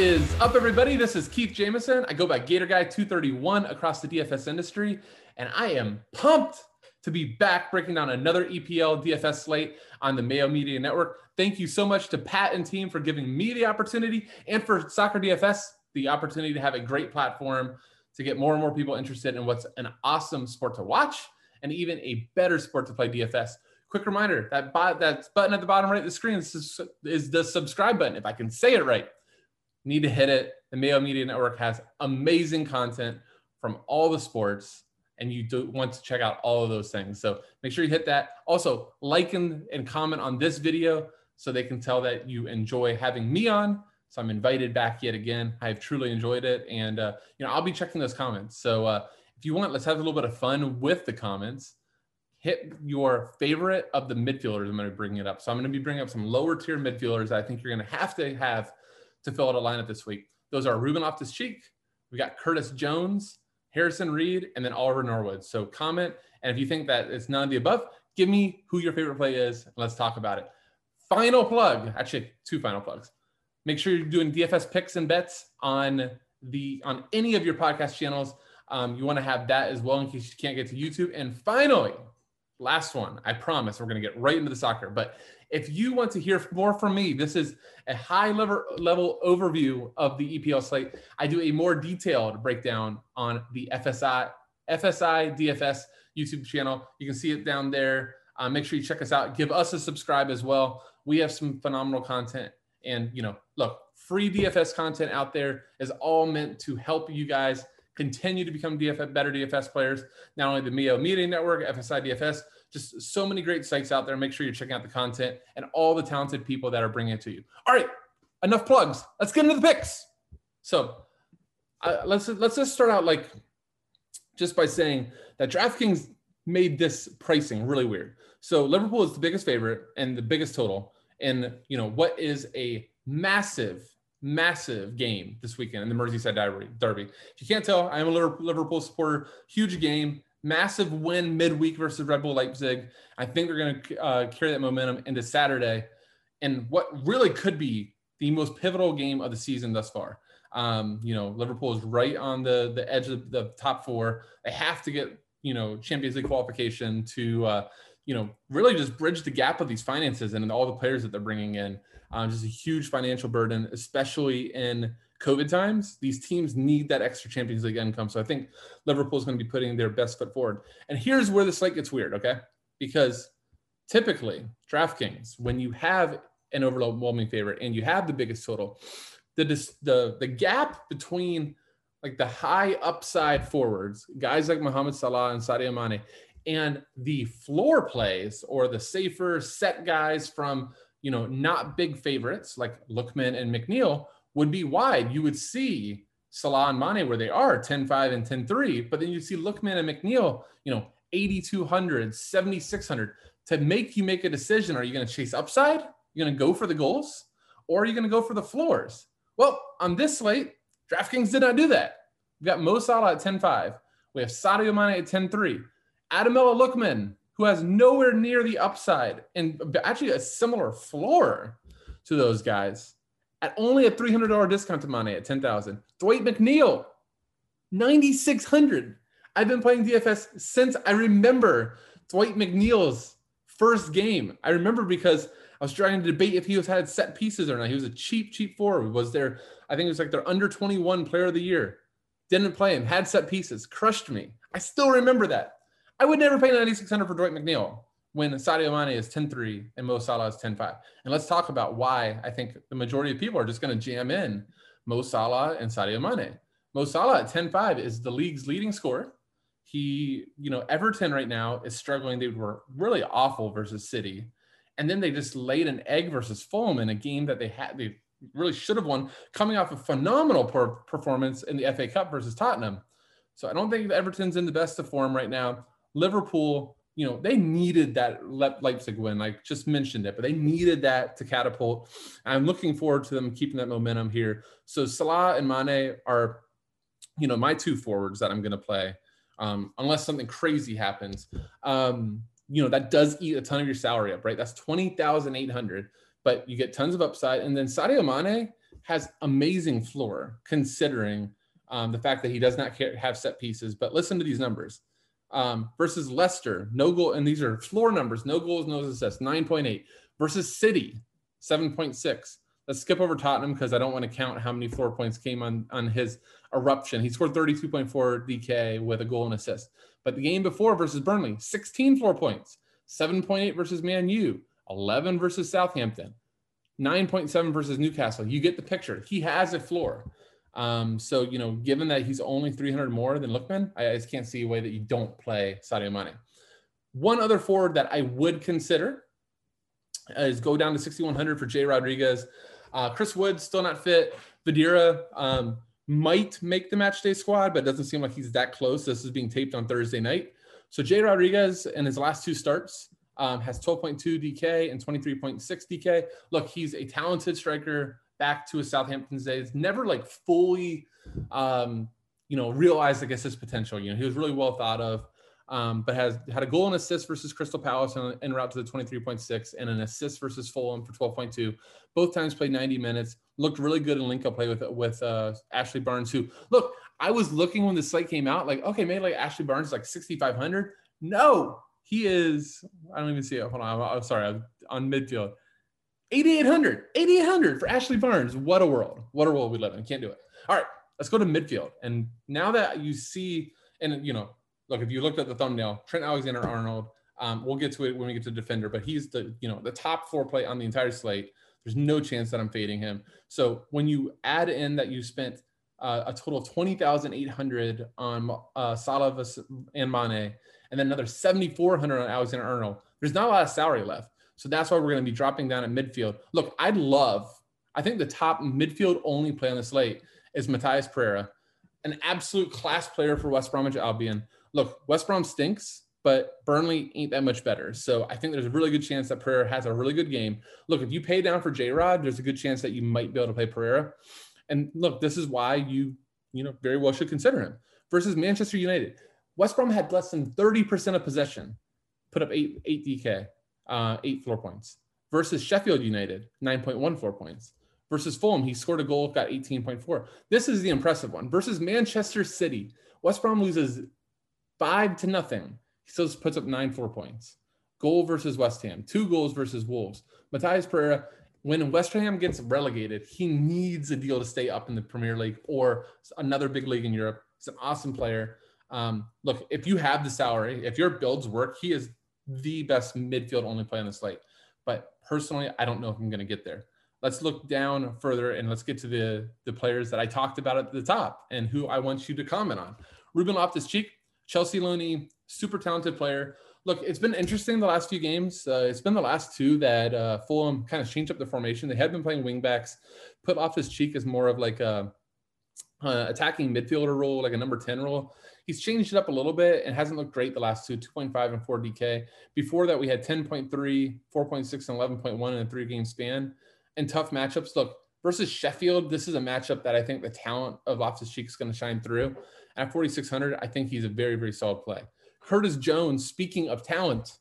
is up, everybody? This is Keith Jameson. I go by Gator Guy 231 across the DFS industry, and I am pumped to be back breaking down another EPL DFS slate on the Mayo Media Network. Thank you so much to Pat and team for giving me the opportunity and for Soccer DFS the opportunity to have a great platform to get more and more people interested in what's an awesome sport to watch and even a better sport to play DFS. Quick reminder that, that button at the bottom right of the screen is, is the subscribe button. If I can say it right, need to hit it. The Mayo Media Network has amazing content from all the sports, and you do want to check out all of those things. So make sure you hit that. Also, like and, and comment on this video so they can tell that you enjoy having me on. So I'm invited back yet again. I've truly enjoyed it, and uh, you know I'll be checking those comments. So uh, if you want, let's have a little bit of fun with the comments. Hit your favorite of the midfielders. I'm going to bring it up. So I'm going to be bringing up some lower tier midfielders. I think you're going to have to have to fill out a lineup this week. Those are Ruben Loftus Cheek, we got Curtis Jones, Harrison Reed, and then Oliver Norwood. So comment, and if you think that it's none of the above, give me who your favorite play is, and let's talk about it. Final plug, actually two final plugs. Make sure you're doing DFS picks and bets on the on any of your podcast channels. Um, you want to have that as well in case you can't get to YouTube. And finally, last one, I promise we're going to get right into the soccer. But if you want to hear more from me, this is a high level, level overview of the EPL slate. I do a more detailed breakdown on the FSI, FSI DFS YouTube channel. You can see it down there. Uh, make sure you check us out. Give us a subscribe as well. We have some phenomenal content. And, you know, look, free DFS content out there is all meant to help you guys continue to become DFS, better DFS players. Not only the Mayo Media Network, FSI DFS, just so many great sites out there. Make sure you're checking out the content and all the talented people that are bringing it to you. All right, enough plugs. Let's get into the picks. So uh, let's let's just start out like just by saying that DraftKings made this pricing really weird. So Liverpool is the biggest favorite and the biggest total, and you know what is a massive massive game this weekend in the Merseyside Derby. If you can't tell, I am a Liverpool supporter. Huge game massive win midweek versus Red Bull Leipzig. I think they're going to uh, carry that momentum into Saturday, and what really could be the most pivotal game of the season thus far. Um, you know, Liverpool is right on the the edge of the top four. They have to get you know Champions League qualification to uh, you know really just bridge the gap of these finances and all the players that they're bringing in. Um, just a huge financial burden, especially in COVID times, these teams need that extra Champions League income. So I think Liverpool is going to be putting their best foot forward. And here's where the slate gets weird, okay? Because typically, DraftKings, when you have an overwhelming favorite and you have the biggest total, the the the gap between like the high upside forwards, guys like Mohamed Salah and Sadio Mane, and the floor plays or the safer set guys from you know not big favorites like Lookman and McNeil would be wide. You would see Salah and Mane where they are 10-5 and 10-3, but then you'd see Lookman and McNeil, you know, 8,200, 7,600 to make you make a decision. Are you going to chase upside? You're going to go for the goals or are you going to go for the floors? Well, on this slate, DraftKings did not do that. We've got Mo Salah at 10-5. We have Sadio Mane at 10-3. Ademola Lookman, who has nowhere near the upside and actually a similar floor to those guys at only a $300 discount to Mane at 10,000. Dwight McNeil, 9,600. I've been playing DFS since I remember Dwight McNeil's first game. I remember because I was trying to debate if he was had set pieces or not. He was a cheap, cheap forward. Was there, I think it was like their under 21 player of the year. Didn't play him, had set pieces, crushed me. I still remember that. I would never pay 9,600 for Dwight McNeil when Sadio Mane is 10-3 and Mo Salah is 10-5. And let's talk about why I think the majority of people are just going to jam in Mo Salah and Sadio Mane. Mo Salah at 10-5 is the league's leading scorer. He, you know, Everton right now is struggling. They were really awful versus City. And then they just laid an egg versus Fulham in a game that they had they really should have won, coming off a phenomenal per- performance in the FA Cup versus Tottenham. So I don't think Everton's in the best of form right now. Liverpool you know, they needed that Leipzig win. I just mentioned it, but they needed that to catapult. I'm looking forward to them keeping that momentum here. So Salah and Mane are, you know, my two forwards that I'm going to play, um, unless something crazy happens. Um, you know, that does eat a ton of your salary up, right? That's 20,800, but you get tons of upside. And then Sadio Mane has amazing floor considering um, the fact that he does not have set pieces. But listen to these numbers um, versus Leicester, no goal, and these are floor numbers, no goals, no assists, 9.8 versus City, 7.6. Let's skip over Tottenham because I don't want to count how many floor points came on on his eruption. He scored 32.4 DK with a goal and assist. But the game before versus Burnley, 16 floor points, 7.8 versus Man U, 11 versus Southampton, 9.7 versus Newcastle. You get the picture. He has a floor. Um, so, you know, given that he's only 300 more than Lookman, I, just can't see a way that you don't play Sadio Mane. One other forward that I would consider is go down to 6,100 for Jay Rodriguez. Uh, Chris Wood still not fit. Vydra um, might make the match day squad, but it doesn't seem like he's that close. This is being taped on Thursday night. So Jay Rodriguez in his last two starts um, has 12.2 DK and 23.6 DK. Look, he's a talented striker back to his Southampton days. Never like fully, um, you know, realized I guess his potential. You know, he was really well thought of um, but has had a goal and assist versus Crystal Palace en, en route to the 23.6 and an assist versus Fulham for 12.2. Both times played 90 minutes. Looked really good in link up play with with uh, Ashley Barnes. Who look, I was looking when the site came out, like okay, maybe like Ashley Barnes is like 6,500. No, he is. I don't even see it. Hold on, I'm, I'm sorry. I'm on midfield. 8,800, 8,800 for Ashley Barnes. What a world. What a world we live in. Can't do it. All right, let's go to midfield. And now that you see, and you know, look, if you looked at the thumbnail, Trent Alexander Arnold, um, we'll get to it when we get to defender, but he's the, you know, the top four play on the entire slate. There's no chance that I'm fading him. So when you add in that you spent uh, a total of 20,800 on uh, Salah and Mane, and then another 7,400 on Alexander Arnold, there's not a lot of salary left. So that's why we're going to be dropping down at midfield. Look, I'd love, I think the top midfield only play on the slate is Matheus Pereira, an absolute class player for West Bromwich Albion look, West Brom stinks, but Burnley ain't that much better. So I think there's a really good chance that Pereira has a really good game. Look, if you pay down for J Rod, there's a good chance that you might be able to play Pereira. And look, this is why you, you know, very well should consider him versus Manchester United. West Brom had less than 30% of possession, put up eight, eight DK, uh, eight floor points versus Sheffield United, 9.1 floor points. Versus Fulham, he scored a goal, got 18.4. This is the impressive one. Versus Manchester City, West Brom loses five to nothing. He still puts up nine four points. Goal versus West Ham, two goals versus Wolves. Matheus Pereira, when West Ham gets relegated, he needs a deal to stay up in the Premier League or another big league in Europe. He's an awesome player. Um, look, if you have the salary, if your builds work, he is the best midfield only play on the slate. But personally, I don't know if I'm going to get there. Let's look down further and let's get to the the players that I talked about at the top and who I want you to comment on. Ruben Loftus Cheek, Chelsea Looney, super talented player. Look, it's been interesting the last few games. Uh, it's been the last two that uh, Fulham kind of changed up the formation. They had been playing wingbacks, put his cheek as more of like a uh, attacking midfielder role, like a number 10 role. He's changed it up a little bit and hasn't looked great the last two, 2.5 and 4 DK. Before that, we had 10.3, 4.6, and 11.1 in a three game span. And tough matchups. Look, versus Sheffield, this is a matchup that I think the talent of Loftus Cheek is going to shine through. At 4,600, I think he's a very, very solid play. Curtis Jones, speaking of talent,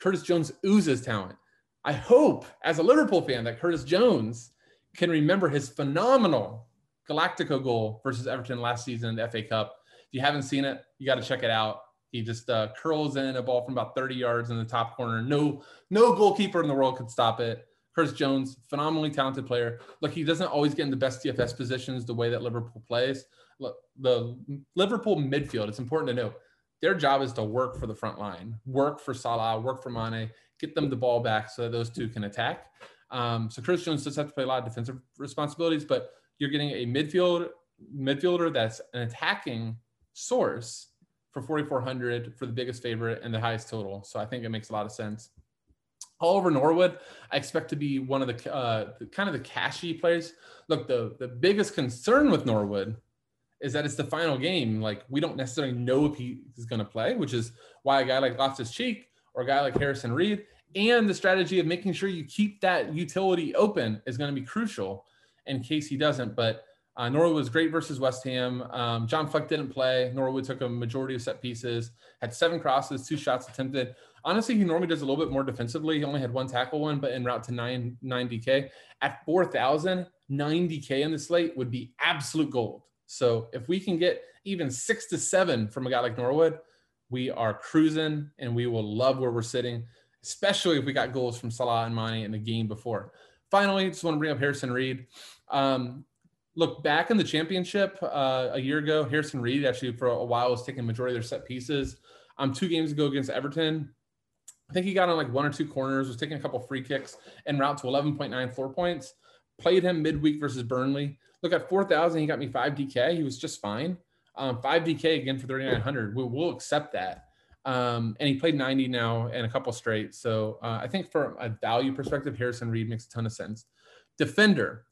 Curtis Jones oozes talent. I hope, as a Liverpool fan, that Curtis Jones can remember his phenomenal Galactico goal versus Everton last season in the FA Cup. If you haven't seen it, you got to check it out. He just uh, curls in a ball from about 30 yards in the top corner. No, no goalkeeper in the world could stop it. Curtis Jones, phenomenally talented player. Look, he doesn't always get in the best DFS positions the way that Liverpool plays, Look, the Liverpool midfield, it's important to note, their job is to work for the front line, work for Salah, work for Mane, get them the ball back so that those two can attack. Um, so Chris Jones does have to play a lot of defensive responsibilities, but you're getting a midfield midfielder that's an attacking source for 4,400 for the biggest favorite and the highest total. So I think it makes a lot of sense. Oliver Norwood, I expect to be one of the, uh, kind of the cashy players. Look, the the biggest concern with Norwood is that it's the final game. Like we don't necessarily know if he is going to play, which is why a guy like Loftus Cheek or a guy like Harrison Reed and the strategy of making sure you keep that utility open is going to be crucial in case he doesn't. But Uh, Norwood was great versus West Ham. Um, John Fleck didn't play. Norwood took a majority of set pieces, had seven crosses, two shots attempted. Honestly, he normally does a little bit more defensively. He only had one tackle one, but en route to nine, 90K. At 4,000, 90K in the slate would be absolute gold. So if we can get even six to seven from a guy like Norwood, we are cruising and we will love where we're sitting, especially if we got goals from Salah and Mane in the game before. Finally, just want to bring up Harrison Reed. Um, look back in the championship uh, a year ago, Harrison Reed actually for a while was taking majority of their set pieces. Um, two games ago against Everton, I think he got on like one or two corners, was taking a couple free kicks and route to 11.9 floor points. Played him midweek versus Burnley. Look at 4,000, he got me five DK. He was just fine. Um, five DK again for 3,900. We will accept that. Um, and he played 90 now and a couple straight. So uh, I think from a value perspective, Harrison Reed makes a ton of sense. Defender,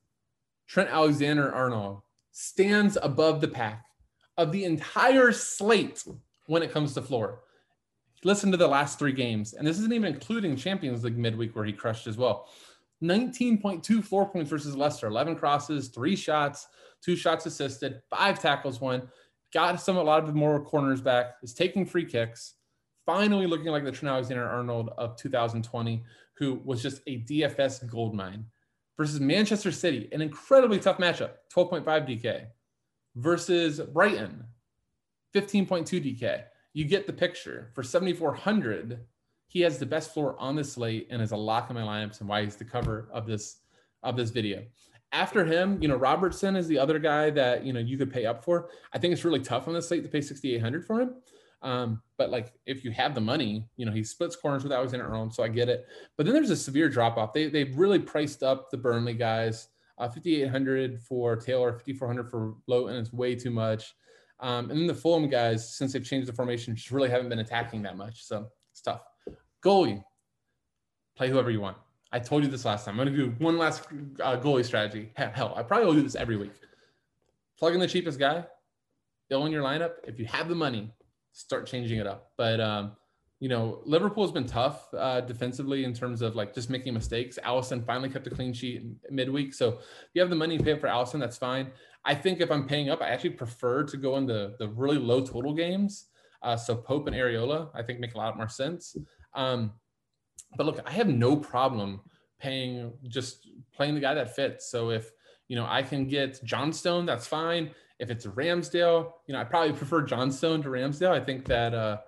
Trent Alexander Arnold stands above the pack of the entire slate when it comes to floor. Listen to the last three games, and this isn't even including Champions League midweek where he crushed as well. 19.2 floor points versus Leicester, 11 crosses, three shots, two shots assisted, five tackles, one. Got some a lot of more corners back, is taking free kicks. Finally, looking like the Trent Alexander Arnold of 2020, who was just a DFS goldmine versus Manchester City, an incredibly tough matchup, 12.5 DK, versus Brighton, 15.2 DK. You get the picture. For 7,400, he has the best floor on the slate and is a lock in my lineups and why he's the cover of this of this video. After him, you know, Robertson is the other guy that, you know, you could pay up for. I think it's really tough on the slate to pay 6,800 for him. Um, but like if you have the money, you know, he splits corners with Alexander Arnold, so I get it. But then there's a severe drop off. They they've really priced up the Burnley guys. Uh, 5,800 for Taylor, 5,400 for Lowton It's way too much. Um, and then the Fulham guys, since they've changed the formation, just really haven't been attacking that much. So it's tough. Goalie, play whoever you want. I told you this last time. I'm going to do one last uh, goalie strategy. Hell, I probably will do this every week. Plug in the cheapest guy, fill in your lineup. If you have the money, start changing it up. But um, you know, Liverpool's been tough uh, defensively in terms of like just making mistakes. Alisson finally kept a clean sheet midweek, so if you have the money to pay for Alisson, that's fine. I think if I'm paying up, I actually prefer to go in the the really low total games. Uh, so Pope and Areola, I think make a lot more sense. Um, but look, I have no problem paying just playing the guy that fits. So if you know I can get Johnstone, that's fine. If it's Ramsdale, you know, I probably prefer Johnstone to Ramsdale. I think that uh,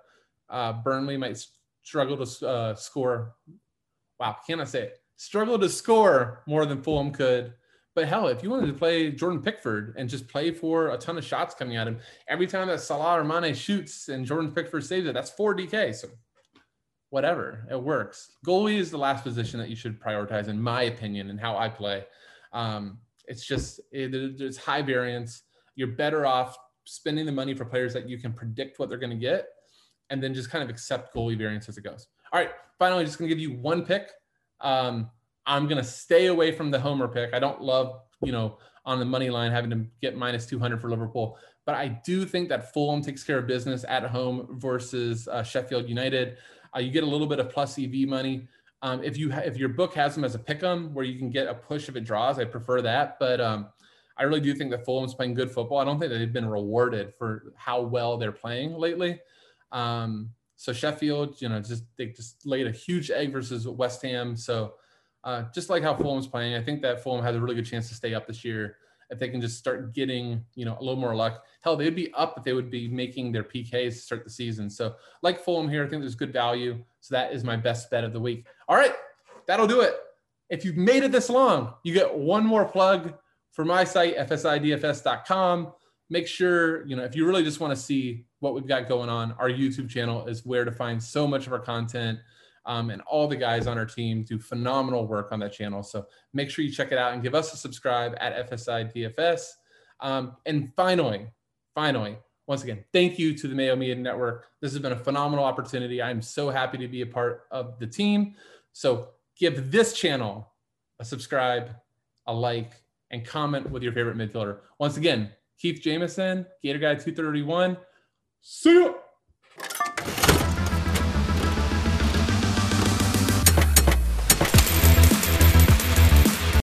uh, Burnley might struggle to uh, score. Wow, can I say it? Struggle to score more than Fulham could. But hell, if you wanted to play Jordan Pickford and just play for a ton of shots coming at him, every time that Salah or Mane shoots and Jordan Pickford saves it, that's four DK. So whatever, it works. Goalie is the last position that you should prioritize, in my opinion, and how I play. Um, it's just it, there's high variance you're better off spending the money for players that you can predict what they're going to get and then just kind of accept goalie variance as it goes. All right, finally, just going to give you one pick. Um, I'm going to stay away from the homer pick. I don't love, you know, on the money line having to get minus 200 for Liverpool, but I do think that Fulham takes care of business at home versus uh, Sheffield United. Uh, you get a little bit of plus EV money. Um, if you ha- if your book has them as a pick 'em where you can get a push if it draws, I prefer that. But um, I really do think that Fulham's playing good football. I don't think that they've been rewarded for how well they're playing lately. Um, so Sheffield, you know, just they just laid a huge egg versus West Ham. So uh, just like how Fulham's playing, I think that Fulham has a really good chance to stay up this year if they can just start getting, you know, a little more luck. Hell, they'd be up if they would be making their PKs to start the season. So like Fulham here, I think there's good value. So that is my best bet of the week. All right, that'll do it. If you've made it this long, you get one more plug for my site, fsidfs.com. Make sure, you know, if you really just want to see what we've got going on, our YouTube channel is where to find so much of our content. Um, and all the guys on our team do phenomenal work on that channel. So make sure you check it out and give us a subscribe at FSI Um, and finally, finally, once again, thank you to the Mayo Media Network. This has been a phenomenal opportunity. I'm so happy to be a part of the team. So give this channel a subscribe, a like, and comment with your favorite midfielder. Once again, Keith Jameson, Gator Guy 231. See you.